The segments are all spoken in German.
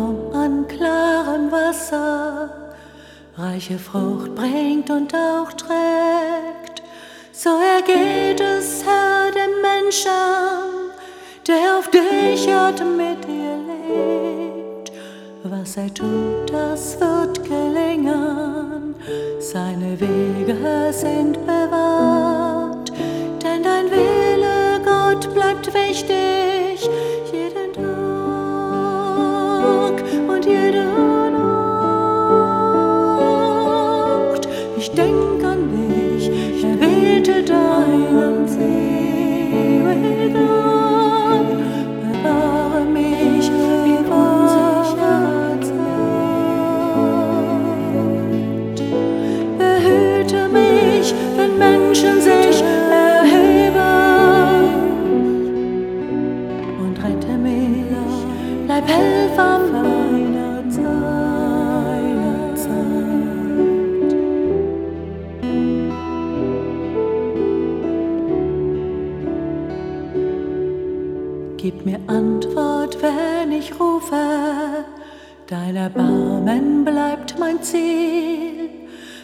Baum an klarem Wasser, reiche Frucht bringt und auch trägt. So ergeht es, Herr, dem Menschen, der auf dich hört mit dir lebt. Was er tut, das wird gelingen, seine Wege sind bewahrt, denn dein Wille, Gott, bleibt wichtig Bleib Helfer meiner Zeit. Gib mir Antwort, wenn ich rufe. Dein Erbarmen bleibt mein Ziel.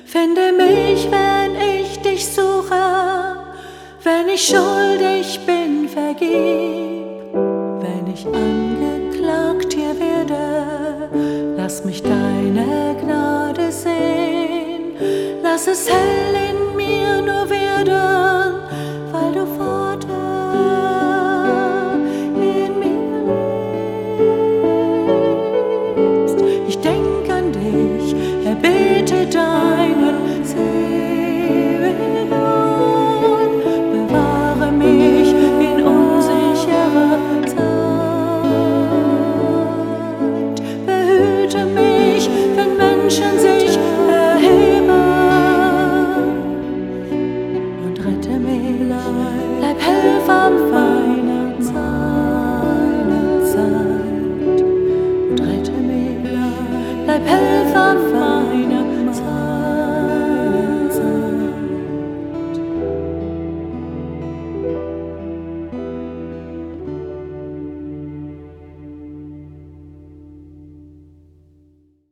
Finde mich, wenn ich dich suche. Wenn ich schuldig bin, vergib. Wenn ich angeklagt werde, lass mich deine Gnade sehen. Lass es hell in mir nur werden. ever find.